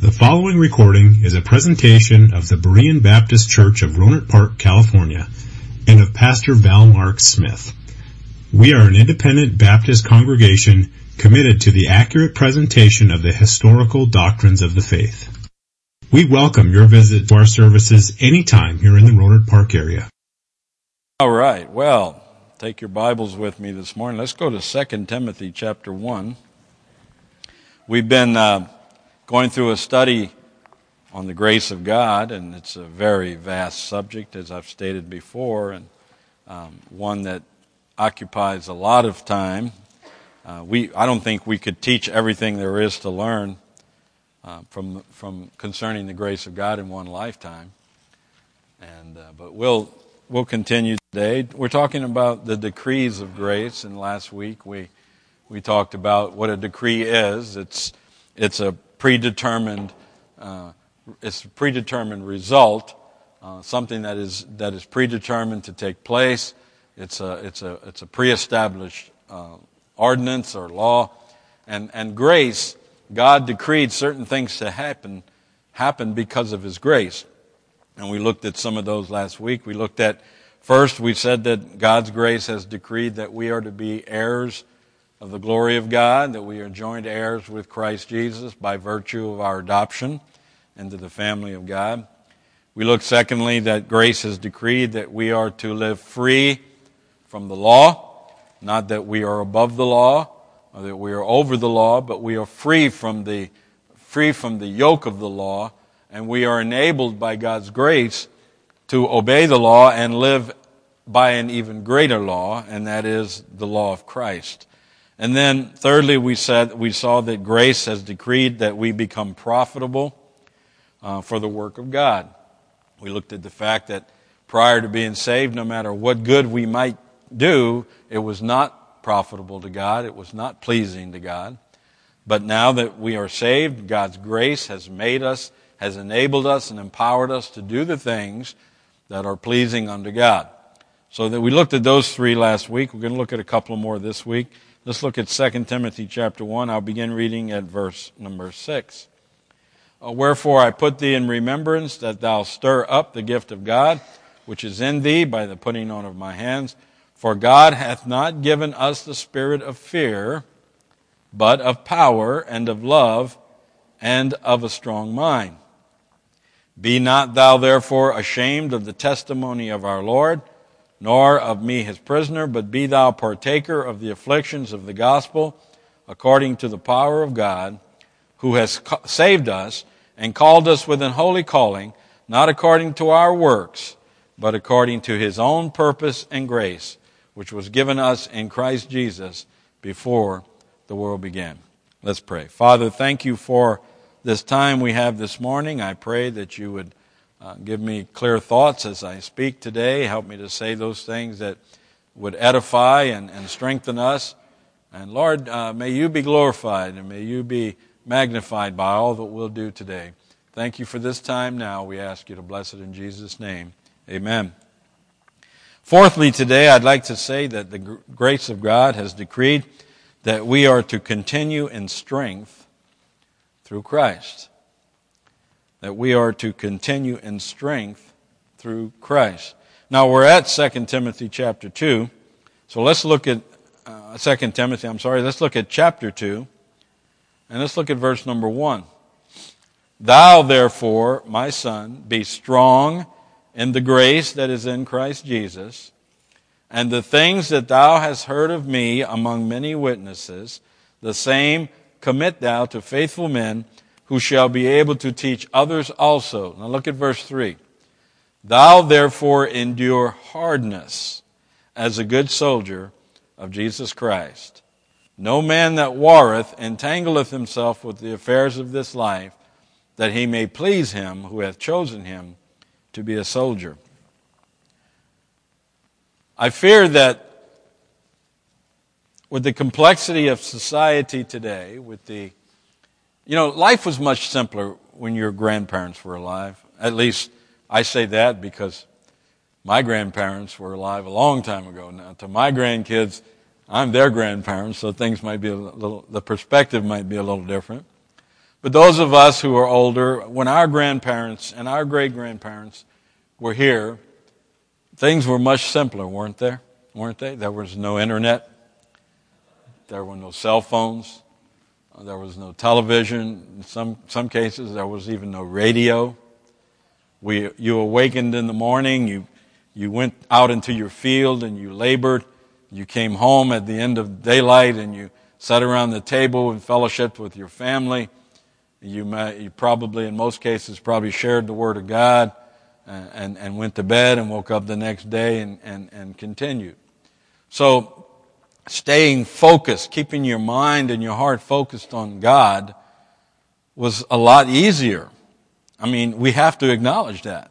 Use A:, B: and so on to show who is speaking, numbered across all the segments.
A: The following recording is a presentation of the Berean Baptist Church of Rohnert Park, California, and of Pastor Val Mark Smith. We are an independent Baptist congregation committed to the accurate presentation of the historical doctrines of the faith. We welcome your visit to our services anytime here in the Rohnert Park area.
B: All right. Well, take your Bibles with me this morning. Let's go to 2 Timothy chapter 1. We've been uh, going through a study on the grace of God, and it's a very vast subject, as I've stated before, and um, one that occupies a lot of time. Uh, we, I don't think we could teach everything there is to learn uh, from, from concerning the grace of God in one lifetime. And, uh, but we'll, we'll continue today. We're talking about the decrees of grace, and last week we, we talked about what a decree is. It's, it's a predetermined, uh, it's a predetermined result, uh, something that is, that is predetermined to take place. It's a, it's a, it's a pre-established uh, ordinance or law. And, and grace, God decreed certain things to happen, happen because of His grace. And we looked at some of those last week. We looked at, first, we said that God's grace has decreed that we are to be heirs of the glory of God, that we are joint heirs with Christ Jesus by virtue of our adoption into the family of God. We look, secondly, that grace has decreed that we are to live free from the law, not that we are above the law or that we are over the law, but we are free from the, free from the yoke of the law, and we are enabled by God's grace to obey the law and live by an even greater law, and that is the law of Christ. And then thirdly, we said, we saw that grace has decreed that we become profitable uh, for the work of God. We looked at the fact that prior to being saved, no matter what good we might do, it was not profitable to God. It was not pleasing to God. But now that we are saved, God's grace has made us, has enabled us, and empowered us to do the things that are pleasing unto God. So that we looked at those three last week. We're going to look at a couple more this week. Let's look at 2 Timothy chapter 1. I'll begin reading at verse number 6. Uh, Wherefore I put thee in remembrance that thou stir up the gift of God, which is in thee by the putting on of my hands. For God hath not given us the spirit of fear, but of power and of love and of a strong mind. Be not thou therefore ashamed of the testimony of our Lord, nor of me his prisoner, but be thou partaker of the afflictions of the gospel according to the power of God, who has saved us and called us with an holy calling, not according to our works, but according to his own purpose and grace, which was given us in Christ Jesus before the world began. Let's pray. Father, thank you for this time we have this morning. I pray that you would uh, give me clear thoughts as I speak today. Help me to say those things that would edify and, and strengthen us. And Lord, uh, may you be glorified and may you be magnified by all that we'll do today. Thank you for this time now. We ask you to bless it in Jesus' name. Amen. Fourthly, today I'd like to say that the grace of God has decreed that we are to continue in strength through Christ that we are to continue in strength through Christ. Now we're at 2 Timothy chapter 2. So let's look at uh, 2 Timothy, I'm sorry, let's look at chapter 2. And let's look at verse number 1. Thou therefore, my son, be strong in the grace that is in Christ Jesus, and the things that thou hast heard of me among many witnesses, the same commit thou to faithful men who shall be able to teach others also. Now look at verse 3. Thou therefore endure hardness as a good soldier of Jesus Christ. No man that warreth entangleth himself with the affairs of this life, that he may please him who hath chosen him to be a soldier. I fear that with the complexity of society today, with the you know, life was much simpler when your grandparents were alive. At least I say that because my grandparents were alive a long time ago. Now, to my grandkids, I'm their grandparents, so things might be a little, the perspective might be a little different. But those of us who are older, when our grandparents and our great grandparents were here, things were much simpler, weren't there? Weren't they? There was no internet. There were no cell phones. There was no television. In some, some cases, there was even no radio. We, you awakened in the morning, you, you went out into your field and you labored. You came home at the end of daylight and you sat around the table and fellowshiped with your family. You, you probably, in most cases, probably shared the Word of God and, and, and went to bed and woke up the next day and, and, and continued. So, staying focused, keeping your mind and your heart focused on God was a lot easier. I mean, we have to acknowledge that.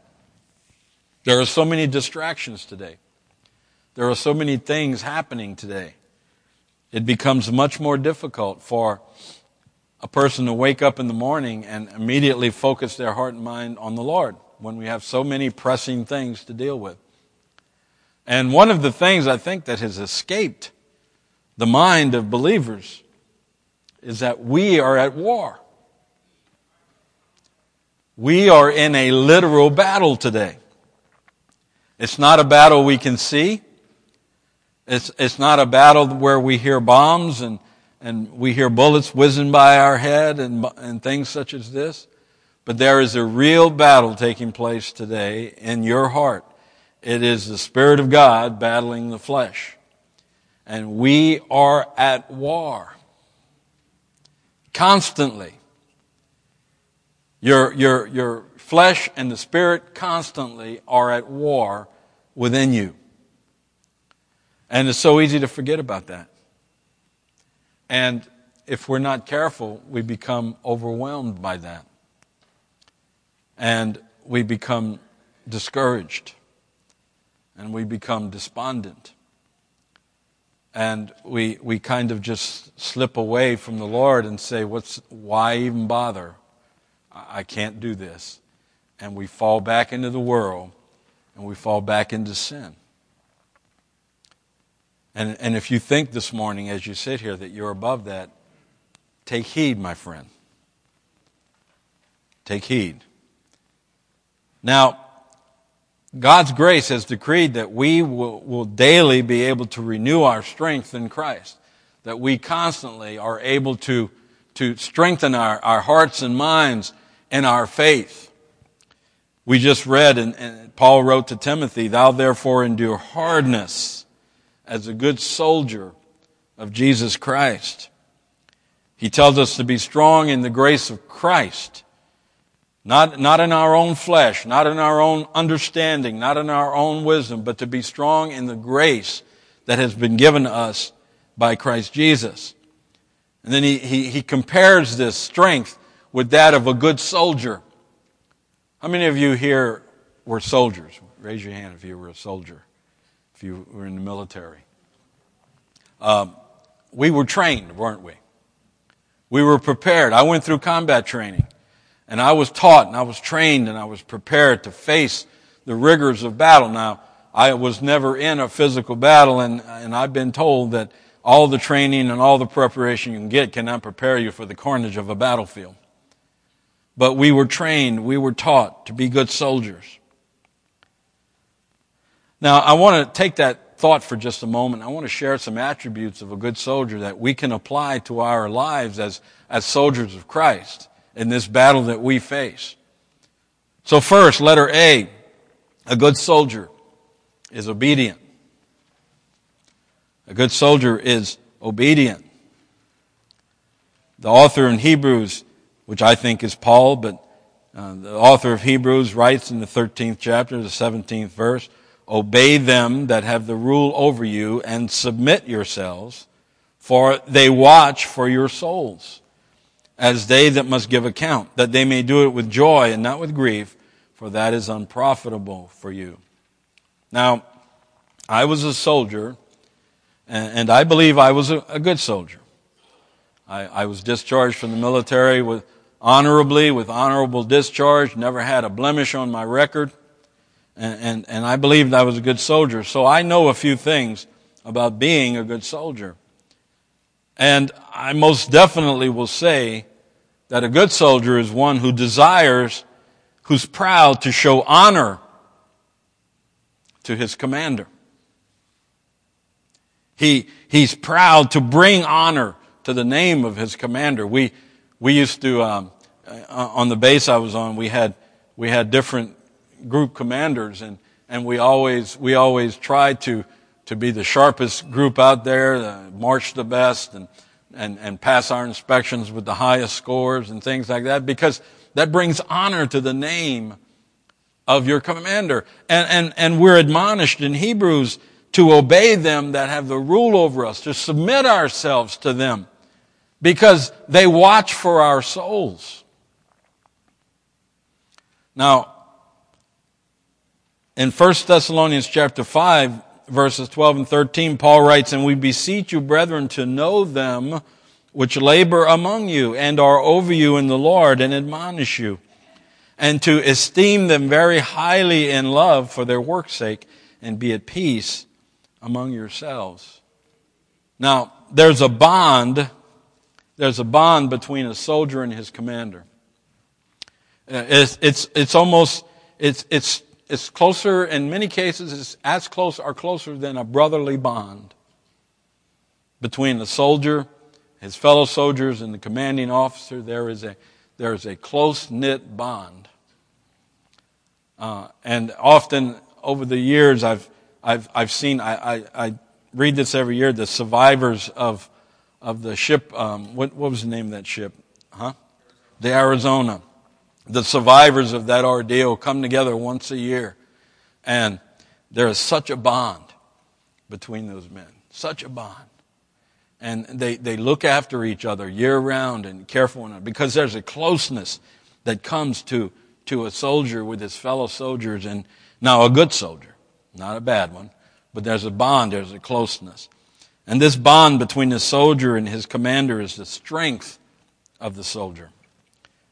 B: There are so many distractions today. There are so many things happening today. It becomes much more difficult for a person to wake up in the morning and immediately focus their heart and mind on the Lord when we have so many pressing things to deal with. And one of the things I think that has escaped the mind of believers is that we are at war. We are in a literal battle today. It's not a battle we can see. It's, it's not a battle where we hear bombs and, and we hear bullets whizzing by our head and, and things such as this. But there is a real battle taking place today in your heart. It is the Spirit of God battling the flesh and we are at war constantly. Your, your, your flesh and the spirit constantly are at war within you. And it's so easy to forget about that. And if we're not careful, we become overwhelmed by that. And we become discouraged. And we become despondent and we, we kind of just slip away from the Lord and say, What's, why even bother? I can't do this. And we fall back into the world and we fall back into sin. And, and if you think this morning as you sit here that you're above that, take heed, my friend. Take heed. Now, God's grace has decreed that we will, will, daily be able to renew our strength in Christ, that we constantly are able to, to strengthen our, our hearts and minds in our faith. We just read, and, and Paul wrote to Timothy, Thou therefore endure hardness as a good soldier of Jesus Christ. He tells us to be strong in the grace of Christ not, not in our own flesh, not in our own understanding, not in our own wisdom, but to be strong in the grace that has been given us by Christ Jesus. And then he, he, he compares this strength with that of a good soldier. How many of you here were soldiers? Raise your hand if you were a soldier, if you were in the military. Um, we were trained, weren't we? We were prepared. I went through combat training. And I was taught and I was trained and I was prepared to face the rigors of battle. Now, I was never in a physical battle and, and I've been told that all the training and all the preparation you can get cannot prepare you for the carnage of a battlefield. But we were trained, we were taught to be good soldiers. Now, I want to take that thought for just a moment. I want to share some attributes of a good soldier that we can apply to our lives as, as soldiers of Christ in this battle that we face. So first, letter A, a good soldier is obedient. A good soldier is obedient. The author in Hebrews, which I think is Paul, but uh, the author of Hebrews writes in the 13th chapter, the 17th verse, Obey them that have the rule over you and submit yourselves, for they watch for your souls as they that must give account, that they may do it with joy and not with grief, for that is unprofitable for you. Now, I was a soldier, and I believe I was a good soldier. I, was discharged from the military with honorably, with honorable discharge, never had a blemish on my record, and, and I believed I was a good soldier. So I know a few things about being a good soldier. And I most definitely will say that a good soldier is one who desires, who's proud to show honor to his commander. He, he's proud to bring honor to the name of his commander. We, we used to, um, uh, on the base I was on, we had, we had different group commanders and, and we always, we always tried to, to be the sharpest group out there, uh, march the best and, and, and pass our inspections with the highest scores and things like that because that brings honor to the name of your commander. And, and, and we're admonished in Hebrews to obey them that have the rule over us, to submit ourselves to them because they watch for our souls. Now, in 1 Thessalonians chapter 5, verses 12 and 13, Paul writes, And we beseech you, brethren, to know them which labor among you and are over you in the Lord and admonish you, and to esteem them very highly in love for their work's sake, and be at peace among yourselves. Now, there's a bond, there's a bond between a soldier and his commander. Uh, it's, it's, it's almost, it's, it's, it's closer, in many cases, it's as close or closer than a brotherly bond between the soldier, his fellow soldiers, and the commanding officer. There is a, there is a close knit bond. Uh, and often over the years, I've, I've, I've seen, I, I, I read this every year, the survivors of, of the ship, um, what, what was the name of that ship? Huh? The Arizona. The survivors of that ordeal come together once a year. And there is such a bond between those men. Such a bond. And they, they look after each other year round and care for one another because there's a closeness that comes to, to a soldier with his fellow soldiers and now a good soldier not a bad one, but there's a bond, there's a closeness. And this bond between the soldier and his commander is the strength of the soldier.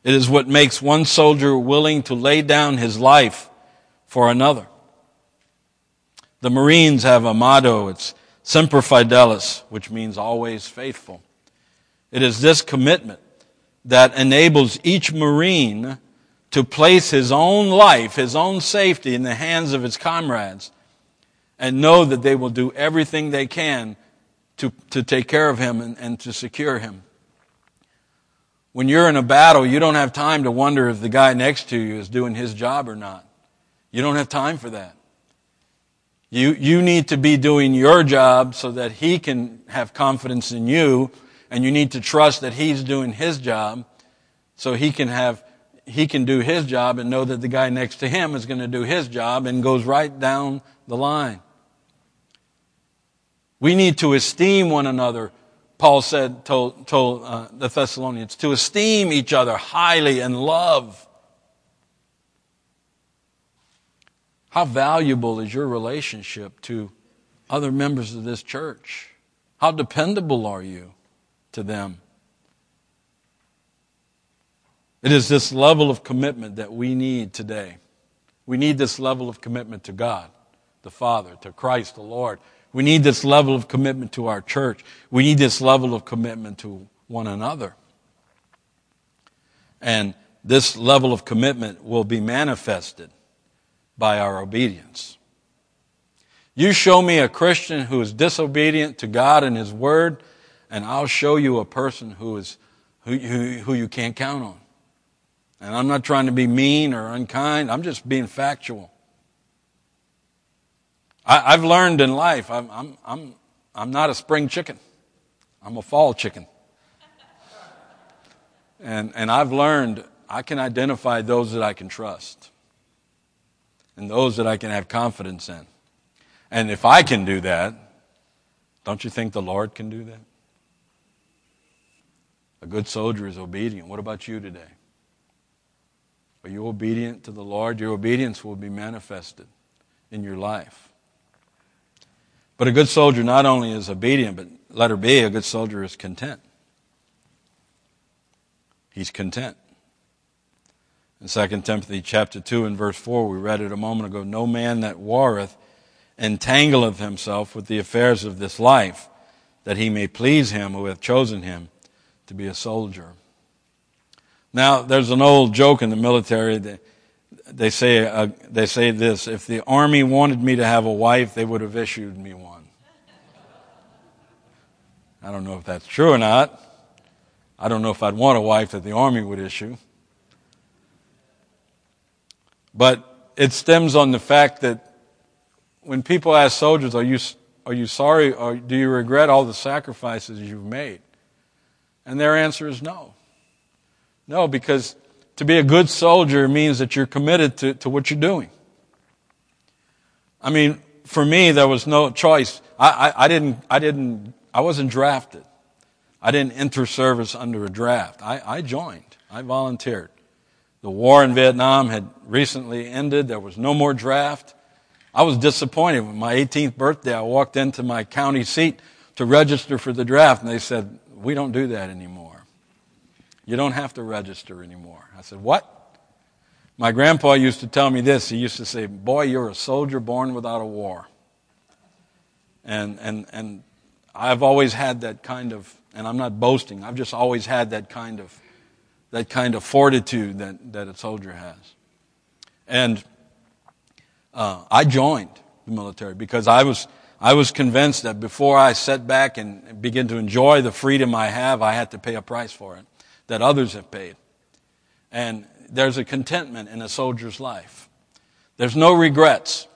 B: It is what makes one soldier willing to lay down his life for another. The Marines have a motto, it's Semper Fidelis, which means always faithful. It is this commitment that enables each Marine to place his own life, his own safety in the hands of his comrades and know that they will do everything they can to, to take care of him and, and to secure him. When you're in a battle, you don't have time to wonder if the guy next to you is doing his job or not. You don't have time for that. You, you need to be doing your job so that he can have confidence in you, and you need to trust that he's doing his job so he can have he can do his job and know that the guy next to him is going to do his job and goes right down the line. We need to esteem one another, Paul said, told, told uh, the Thessalonians, to esteem each other highly and love. How valuable is your relationship to other members of this church? How dependable are you to them? It is this level of commitment that we need today. We need this level of commitment to God, the Father, to Christ, the Lord. We need this level of commitment to our church. We need this level of commitment to one another. And this level of commitment will be manifested by our obedience. You show me a Christian who is disobedient to God and His Word, and I'll show you a person who is who, who, who you can't count on. And I'm not trying to be mean or unkind. I'm just being factual. I, have learned in life, I'm, I'm, I'm, I'm not a spring chicken. I'm a fall chicken. And, and I've learned I can identify those that I can trust and those that I can have confidence in. And if I can do that, don't you think the Lord can do that? A good soldier is obedient. What about you today? Are you obedient to the Lord? Your obedience will be manifested in your life. But a good soldier not only is obedient, but letter B, a good soldier is content. He's content. In 2 Timothy chapter 2 and verse 4, we read it a moment ago, no man that warreth entangleth himself with the affairs of this life, that he may please him who hath chosen him to be a soldier. Now, there's an old joke in the military that they say, uh, they say this, if the army wanted me to have a wife, they would have issued me one. I don't know if that's true or not. I don't know if I'd want a wife that the army would issue. But it stems on the fact that when people ask soldiers, are you, are you sorry or do you regret all the sacrifices you've made? And their answer is no. No, because to be a good soldier means that you're committed to, to what you're doing. I mean, for me, there was no choice. I, I, I, didn't, I didn't, I wasn't drafted. I didn't enter service under a draft. I, I joined. I volunteered. The war in Vietnam had recently ended. There was no more draft. I was disappointed. When my 18th birthday, I walked into my county seat to register for the draft, and they said, We don't do that anymore. You don't have to register anymore. I said, What? My grandpa used to tell me this. He used to say, Boy, you're a soldier born without a war. And, and, and I've always had that kind of, and I'm not boasting, I've just always had that kind of, that kind of fortitude that, that a soldier has. And uh, I joined the military because I was, I was convinced that before I sat back and begin to enjoy the freedom I have, I had to pay a price for it that others have paid. And there's a contentment in a soldier's life. There's no regrets.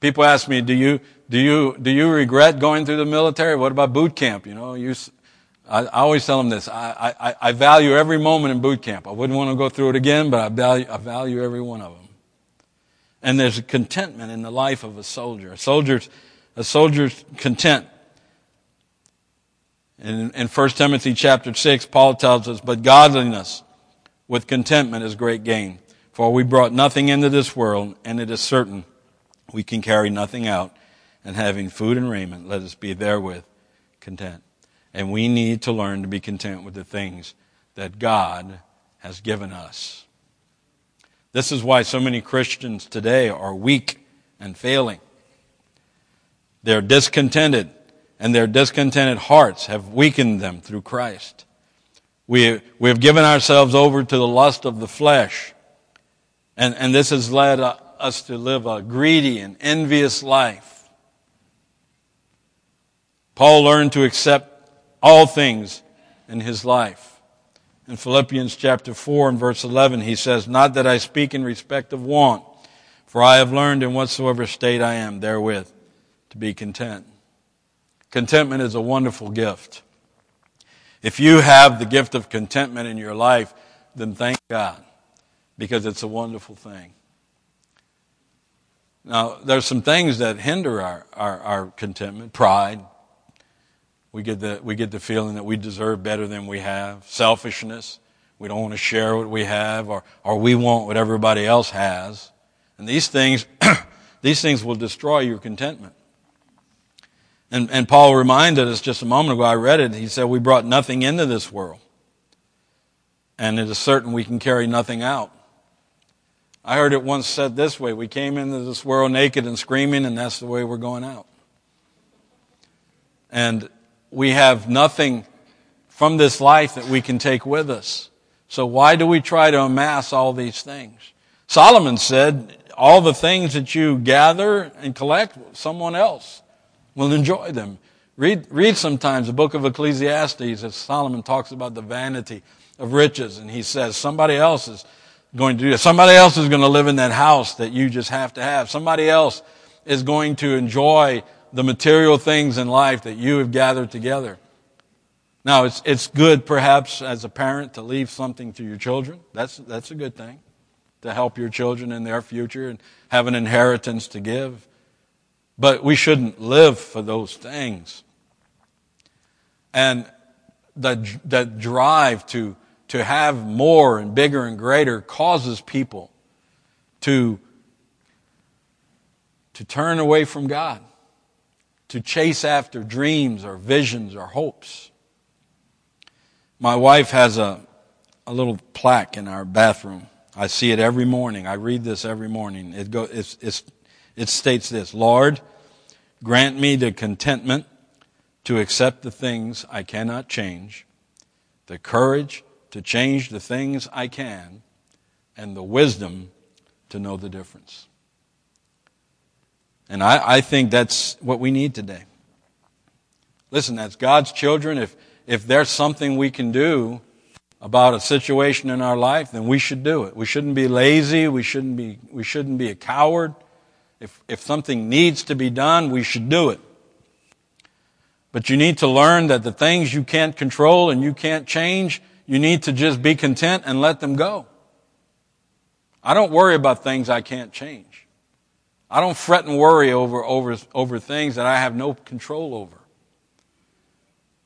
B: People ask me, do you, do you, do you regret going through the military? What about boot camp? You know, you, I, I always tell them this. I, I, I value every moment in boot camp. I wouldn't want to go through it again, but I value, I value every one of them. And there's a contentment in the life of a soldier. A soldier's, a soldier's content. In, in 1 Timothy chapter 6, Paul tells us, but godliness with contentment is great gain. For we brought nothing into this world, and it is certain we can carry nothing out and having food and raiment, let us be therewith content. And we need to learn to be content with the things that God has given us. This is why so many Christians today are weak and failing. They're discontented, and their discontented hearts have weakened them through Christ. We, we have given ourselves over to the lust of the flesh, and, and this has led us to live a greedy and envious life. Paul learned to accept all things in his life. In Philippians chapter 4 and verse 11, he says, Not that I speak in respect of want, for I have learned in whatsoever state I am therewith to be content. Contentment is a wonderful gift. If you have the gift of contentment in your life, then thank God because it's a wonderful thing. Now, there's some things that hinder our, our, our contentment pride, we get the, we get the feeling that we deserve better than we have. Selfishness. We don't want to share what we have or, or we want what everybody else has. And these things, these things will destroy your contentment. And, and Paul reminded us just a moment ago, I read it, he said, we brought nothing into this world. And it is certain we can carry nothing out. I heard it once said this way, we came into this world naked and screaming and that's the way we're going out. And we have nothing from this life that we can take with us. So why do we try to amass all these things? Solomon said, all the things that you gather and collect, someone else will enjoy them. Read, read sometimes the book of Ecclesiastes as Solomon talks about the vanity of riches and he says somebody else is going to do this. Somebody else is going to live in that house that you just have to have. Somebody else is going to enjoy the material things in life that you have gathered together. Now, it's, it's good perhaps as a parent to leave something to your children. That's, that's a good thing. To help your children in their future and have an inheritance to give. But we shouldn't live for those things. And that, that drive to, to have more and bigger and greater causes people to, to turn away from God to chase after dreams or visions or hopes. My wife has a, a little plaque in our bathroom. I see it every morning. I read this every morning. It, go, it's, it's, it states this Lord, grant me the contentment to accept the things I cannot change, the courage to change the things I can and the wisdom to know the difference. And I, I think that's what we need today. Listen, as God's children, if, if there's something we can do about a situation in our life, then we should do it. We shouldn't be lazy. We shouldn't be, we shouldn't be a coward. If, if something needs to be done, we should do it. But you need to learn that the things you can't control and you can't change, you need to just be content and let them go. I don't worry about things I can't change. I don't fret and worry over, over, over things that I have no control over.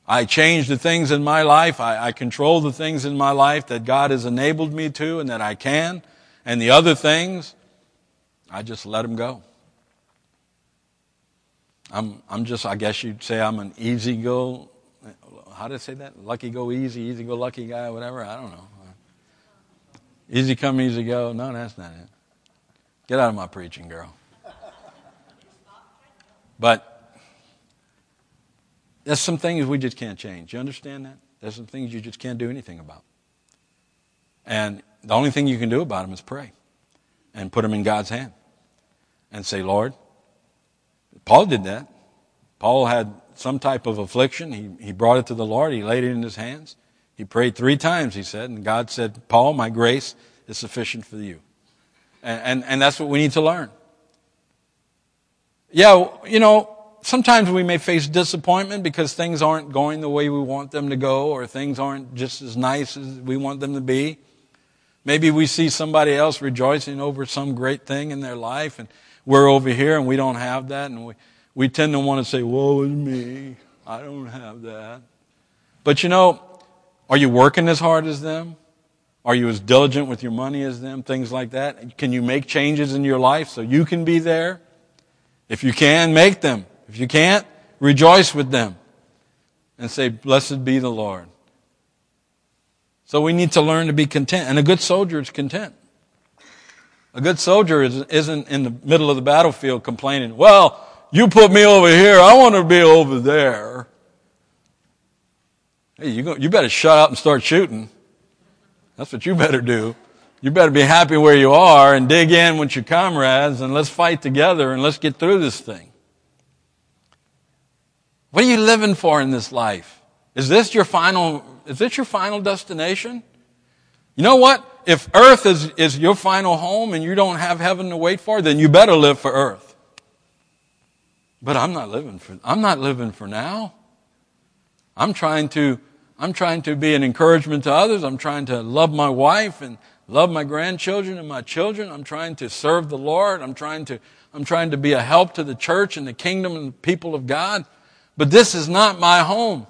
B: I change the things in my life. I, I, control the things in my life that God has enabled me to and that I can. And the other things, I just let them go. I'm, I'm just, I guess you'd say I'm an easy go, how did I say that? Lucky go easy, easy go lucky guy, whatever. I don't know. Easy come, easy go. No, that's not it. Get out of my preaching, girl. But there's some things we just can't change. You understand that? There's some things you just can't do anything about. And the only thing you can do about them is pray and put them in God's hand and say, Lord, Paul did that. Paul had some type of affliction. He, he brought it to the Lord. He laid it in his hands. He prayed three times, he said, and God said, Paul, my grace is sufficient for you. And, and, and that's what we need to learn. Yeah, you know, sometimes we may face disappointment because things aren't going the way we want them to go or things aren't just as nice as we want them to be. Maybe we see somebody else rejoicing over some great thing in their life and we're over here and we don't have that and we, we tend to want to say, woe is me. I don't have that. But you know, are you working as hard as them? Are you as diligent with your money as them? Things like that. Can you make changes in your life so you can be there? If you can, make them. If you can't, rejoice with them and say, Blessed be the Lord. So we need to learn to be content. And a good soldier is content. A good soldier is, isn't in the middle of the battlefield complaining, Well, you put me over here, I want to be over there. Hey, you, go, you better shut up and start shooting. That's what you better do. You better be happy where you are and dig in with your comrades and let's fight together and let's get through this thing. What are you living for in this life? Is this your final, is this your final destination? You know what? If earth is, is your final home and you don't have heaven to wait for, then you better live for earth. But I'm not living for, I'm not living for now. I'm trying to, I'm trying to be an encouragement to others. I'm trying to love my wife and love my grandchildren and my children. I'm trying to serve the Lord. I'm trying to, I'm trying to be a help to the church and the kingdom and the people of God. But this is not my home.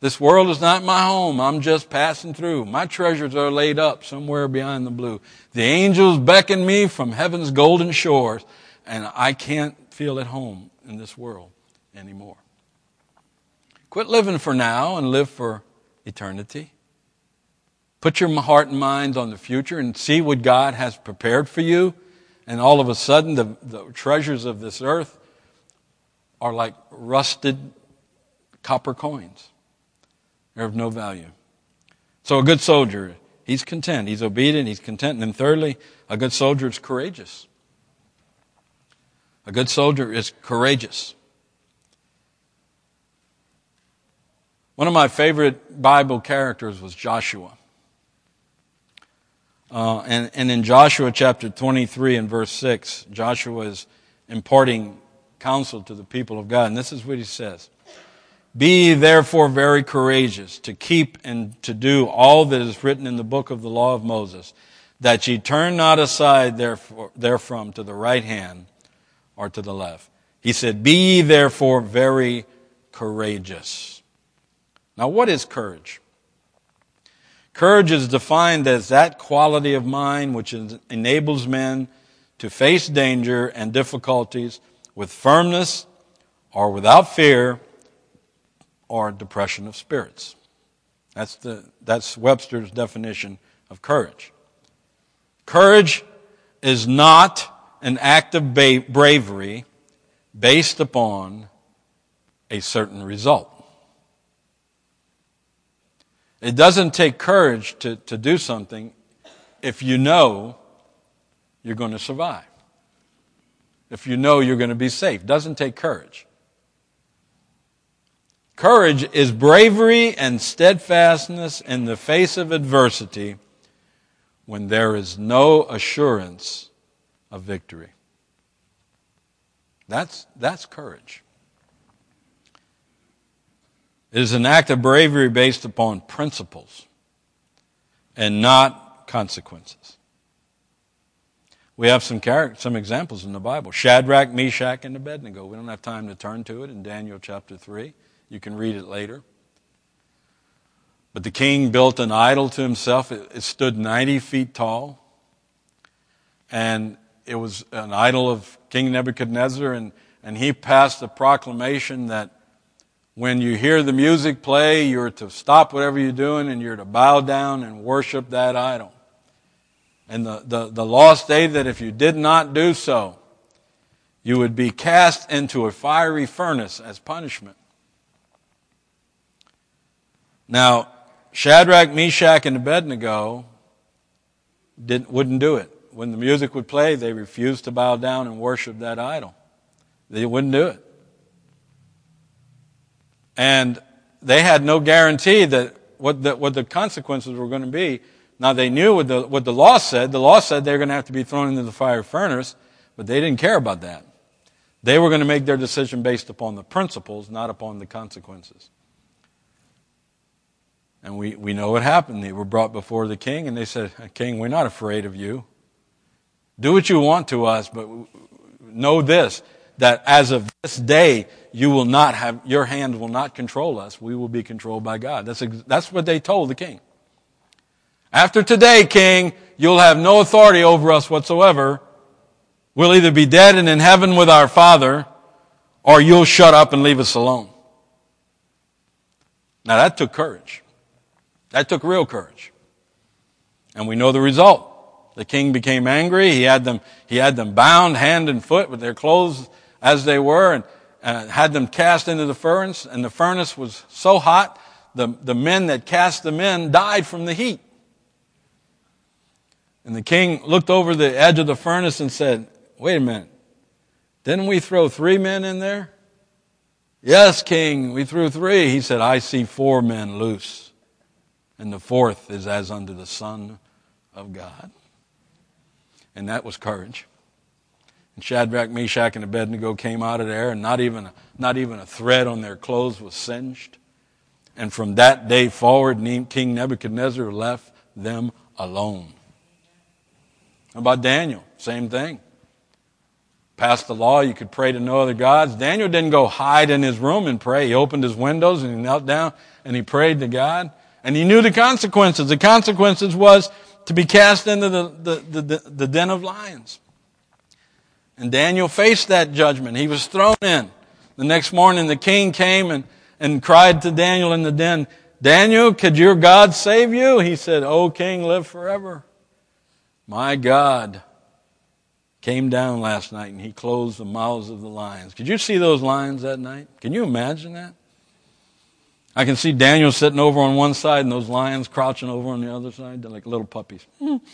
B: This world is not my home. I'm just passing through. My treasures are laid up somewhere behind the blue. The angels beckon me from heaven's golden shores, and I can't feel at home in this world anymore. Quit living for now and live for eternity. Put your heart and mind on the future and see what God has prepared for you. And all of a sudden, the, the treasures of this earth are like rusted copper coins. They're of no value. So a good soldier, he's content. He's obedient. He's content. And then thirdly, a good soldier is courageous. A good soldier is courageous. One of my favorite Bible characters was Joshua. Uh, and, and in Joshua chapter 23 and verse 6, Joshua is imparting counsel to the people of God. And this is what he says. Be therefore very courageous to keep and to do all that is written in the book of the law of Moses, that ye turn not aside therefrom to the right hand or to the left. He said, Be ye therefore very courageous. Now, what is courage? Courage is defined as that quality of mind which enables men to face danger and difficulties with firmness or without fear or depression of spirits. That's, the, that's Webster's definition of courage. Courage is not an act of ba- bravery based upon a certain result. It doesn't take courage to, to do something if you know you're going to survive. If you know you're going to be safe. It doesn't take courage. Courage is bravery and steadfastness in the face of adversity when there is no assurance of victory. That's, that's courage. It is an act of bravery based upon principles and not consequences. We have some, some examples in the Bible. Shadrach, Meshach, and Abednego. We don't have time to turn to it in Daniel chapter 3. You can read it later. But the king built an idol to himself. It, stood 90 feet tall. And it was an idol of King Nebuchadnezzar. And, and he passed a proclamation that when you hear the music play, you're to stop whatever you're doing and you're to bow down and worship that idol. And the, the, the law stated that if you did not do so, you would be cast into a fiery furnace as punishment. Now, Shadrach, Meshach, and Abednego didn't, wouldn't do it. When the music would play, they refused to bow down and worship that idol. They wouldn't do it. And they had no guarantee that what the, what the consequences were going to be. Now they knew what the, what the law said. The law said they were going to have to be thrown into the fire furnace, but they didn't care about that. They were going to make their decision based upon the principles, not upon the consequences. And we, we know what happened. They were brought before the king, and they said, King, we're not afraid of you. Do what you want to us, but know this that as of this day, you will not have, your hand will not control us. We will be controlled by God. That's, that's what they told the king. After today, king, you'll have no authority over us whatsoever. We'll either be dead and in heaven with our father, or you'll shut up and leave us alone. Now that took courage. That took real courage. And we know the result. The king became angry. He had them, he had them bound hand and foot with their clothes as they were and uh, had them cast into the furnace, and the furnace was so hot, the, the men that cast them in died from the heat. And the king looked over the edge of the furnace and said, Wait a minute. Didn't we throw three men in there? Yes, king, we threw three. He said, I see four men loose, and the fourth is as unto the Son of God. And that was courage. And Shadrach, Meshach, and Abednego came out of there, and not even, not even a thread on their clothes was singed. And from that day forward, King Nebuchadnezzar left them alone. How about Daniel? Same thing. Passed the law, you could pray to no other gods. Daniel didn't go hide in his room and pray. He opened his windows and he knelt down and he prayed to God. And he knew the consequences. The consequences was to be cast into the, the, the, the den of lions. And Daniel faced that judgment. He was thrown in. The next morning, the king came and, and cried to Daniel in the den, Daniel, could your God save you? He said, O king, live forever. My God came down last night and he closed the mouths of the lions. Could you see those lions that night? Can you imagine that? I can see Daniel sitting over on one side and those lions crouching over on the other side. They're like little puppies. and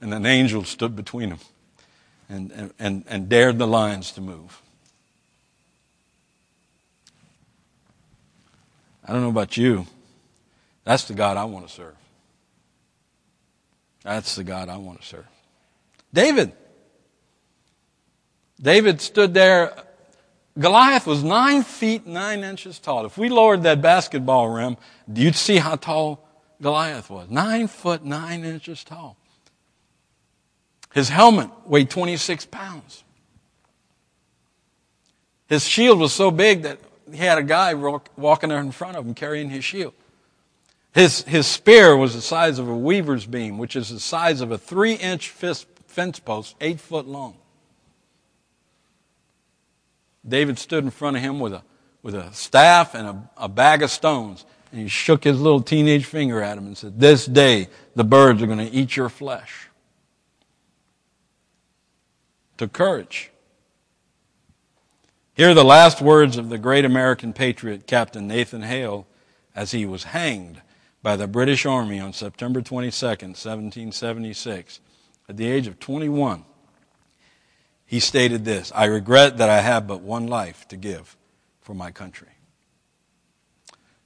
B: an angel stood between them and, and, and dared the lions to move. I don't know about you. That's the God I want to serve. That's the God I want to serve. David. David stood there. Goliath was nine feet nine inches tall. If we lowered that basketball rim, you'd see how tall Goliath was. Nine foot nine inches tall. His helmet weighed 26 pounds. His shield was so big that he had a guy walking in front of him carrying his shield. His, his spear was the size of a weaver's beam, which is the size of a three inch fence post, eight foot long. David stood in front of him with a, with a staff and a, a bag of stones. And he shook his little teenage finger at him and said, This day the birds are going to eat your flesh took courage. Here are the last words of the great American patriot, Captain Nathan Hale, as he was hanged by the British Army on September 22, 1776, at the age of 21, he stated this I regret that I have but one life to give for my country.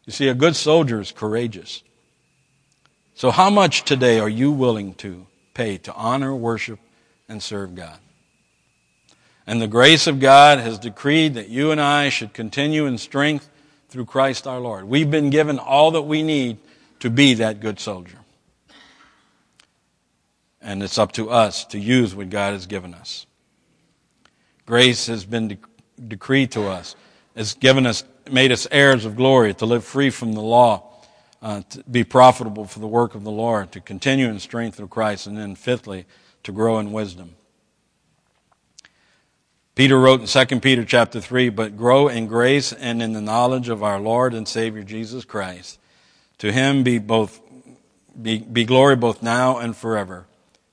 B: You see, a good soldier is courageous. So, how much today are you willing to pay to honor, worship, and serve God? And the grace of God has decreed that you and I should continue in strength through Christ our Lord. We've been given all that we need to be that good soldier. And it's up to us to use what God has given us. Grace has been de- decreed to us, has given us, made us heirs of glory, to live free from the law, uh, to be profitable for the work of the Lord, to continue in strength of Christ, and then fifthly, to grow in wisdom. Peter wrote in 2 Peter chapter 3, but grow in grace and in the knowledge of our Lord and Savior Jesus Christ. To him be both be, be glory both now and forever.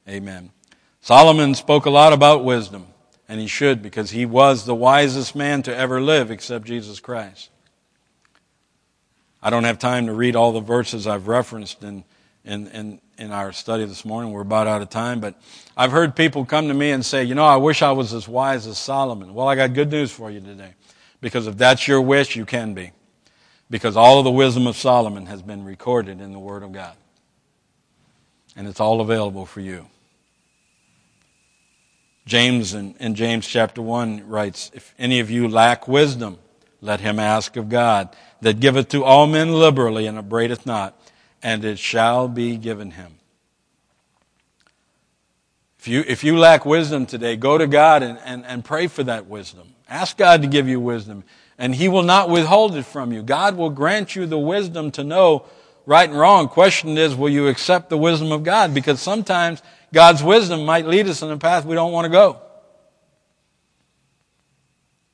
B: Amen. Solomon spoke a lot about wisdom, and he should because he was the wisest man to ever live except Jesus Christ. I don't have time to read all the verses I've referenced in, in, in, in our study this morning. We're about out of time, but I've heard people come to me and say, you know, I wish I was as wise as Solomon. Well, I got good news for you today. Because if that's your wish, you can be. Because all of the wisdom of Solomon has been recorded in the Word of God. And it's all available for you. James in, in James chapter 1 writes, If any of you lack wisdom, let him ask of God, that giveth to all men liberally and upbraideth not, and it shall be given him. If you, if you lack wisdom today, go to God and, and, and pray for that wisdom. Ask God to give you wisdom, and He will not withhold it from you. God will grant you the wisdom to know right and wrong. Question is, will you accept the wisdom of God? Because sometimes God's wisdom might lead us in a path we don't want to go.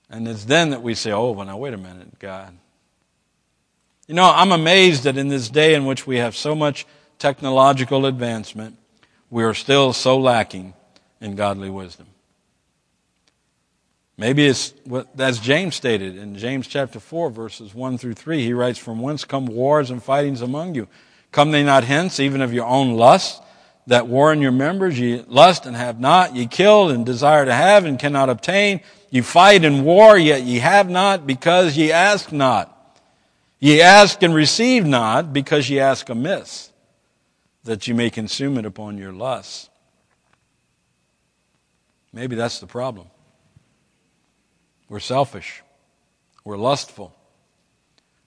B: And it's then that we say, oh, well, now wait a minute, God. You know, I'm amazed that in this day in which we have so much technological advancement, we are still so lacking in godly wisdom. Maybe it's what, as James stated in James chapter 4, verses 1 through 3. He writes, From whence come wars and fightings among you? Come they not hence, even of your own lust, that war in your members? Ye lust and have not, ye kill and desire to have and cannot obtain. You fight and war, yet ye have not, because ye ask not. Ye ask and receive not, because ye ask amiss that you may consume it upon your lusts. Maybe that's the problem. We're selfish. We're lustful.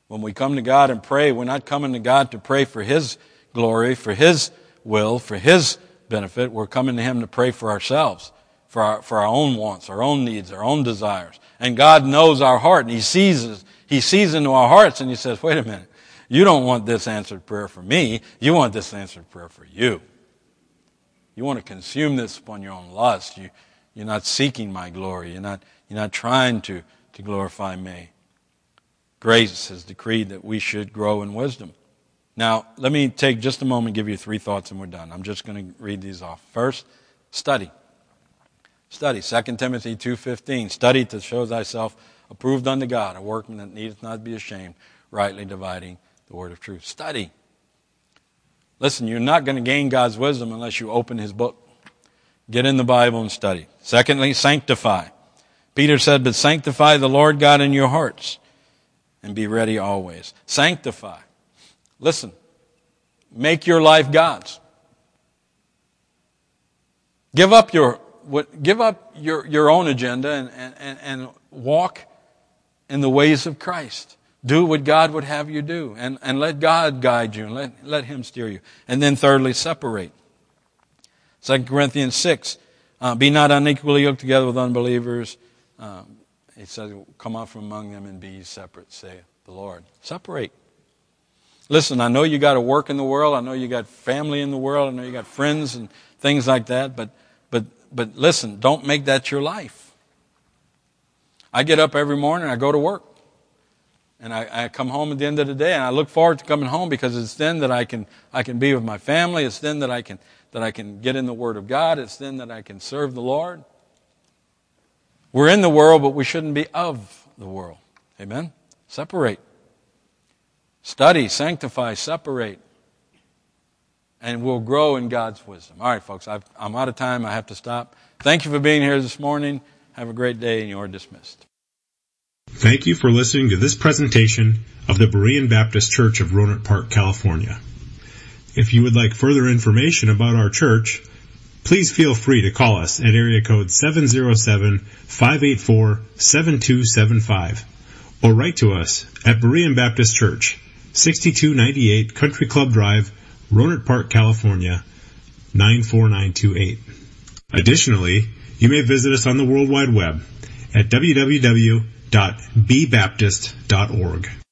B: When we come to God and pray, we're not coming to God to pray for His glory, for His will, for His benefit. We're coming to Him to pray for ourselves, for our, for our own wants, our own needs, our own desires. And God knows our heart and He sees, He sees into our hearts and He says, wait a minute. You don't want this answered prayer for me. You want this answered prayer for you. You want to consume this upon your own lust. You, you're not seeking my glory. You're not, you're not trying to, to glorify me. Grace has decreed that we should grow in wisdom. Now, let me take just a moment give you three thoughts and we're done. I'm just going to read these off. First, study. Study. 2 Timothy 2.15. Study to show thyself approved unto God, a workman that needeth not be ashamed, rightly dividing the word of truth. Study. Listen, you're not going to gain God's wisdom unless you open his book. Get in the Bible and study. Secondly, sanctify. Peter said, but sanctify the Lord God in your hearts and be ready always. Sanctify. Listen, make your life God's. Give up your, give up your, your own agenda and, and, and walk in the ways of Christ. Do what God would have you do and, and let God guide you and let, let Him steer you. And then thirdly, separate. 2 Corinthians 6, uh, be not unequally yoked together with unbelievers. Um, he says, come out from among them and be separate, say the Lord. Separate. Listen, I know you got to work in the world. I know you got family in the world. I know you got friends and things like that. But, but, but listen, don't make that your life. I get up every morning. I go to work. And I, I, come home at the end of the day and I look forward to coming home because it's then that I can, I can be with my family. It's then that I can, that I can get in the Word of God. It's then that I can serve the Lord. We're in the world, but we shouldn't be of the world. Amen? Separate. Study, sanctify, separate, and we'll grow in God's wisdom. All right, folks, i am out of time. I have to stop. Thank you for being here this morning. Have a great day, and you're dismissed.
A: Thank you for listening to this presentation of the Berean Baptist Church of Rohnert Park, California. If you would like further information about our church, please feel free to call us at area code 707-584-7275 or write to us at Berean Baptist Church, 6298 Country Club Drive, Rohnert Park, California, 94928. Additionally, you may visit us on the World Wide Web at www.bbaptist.org.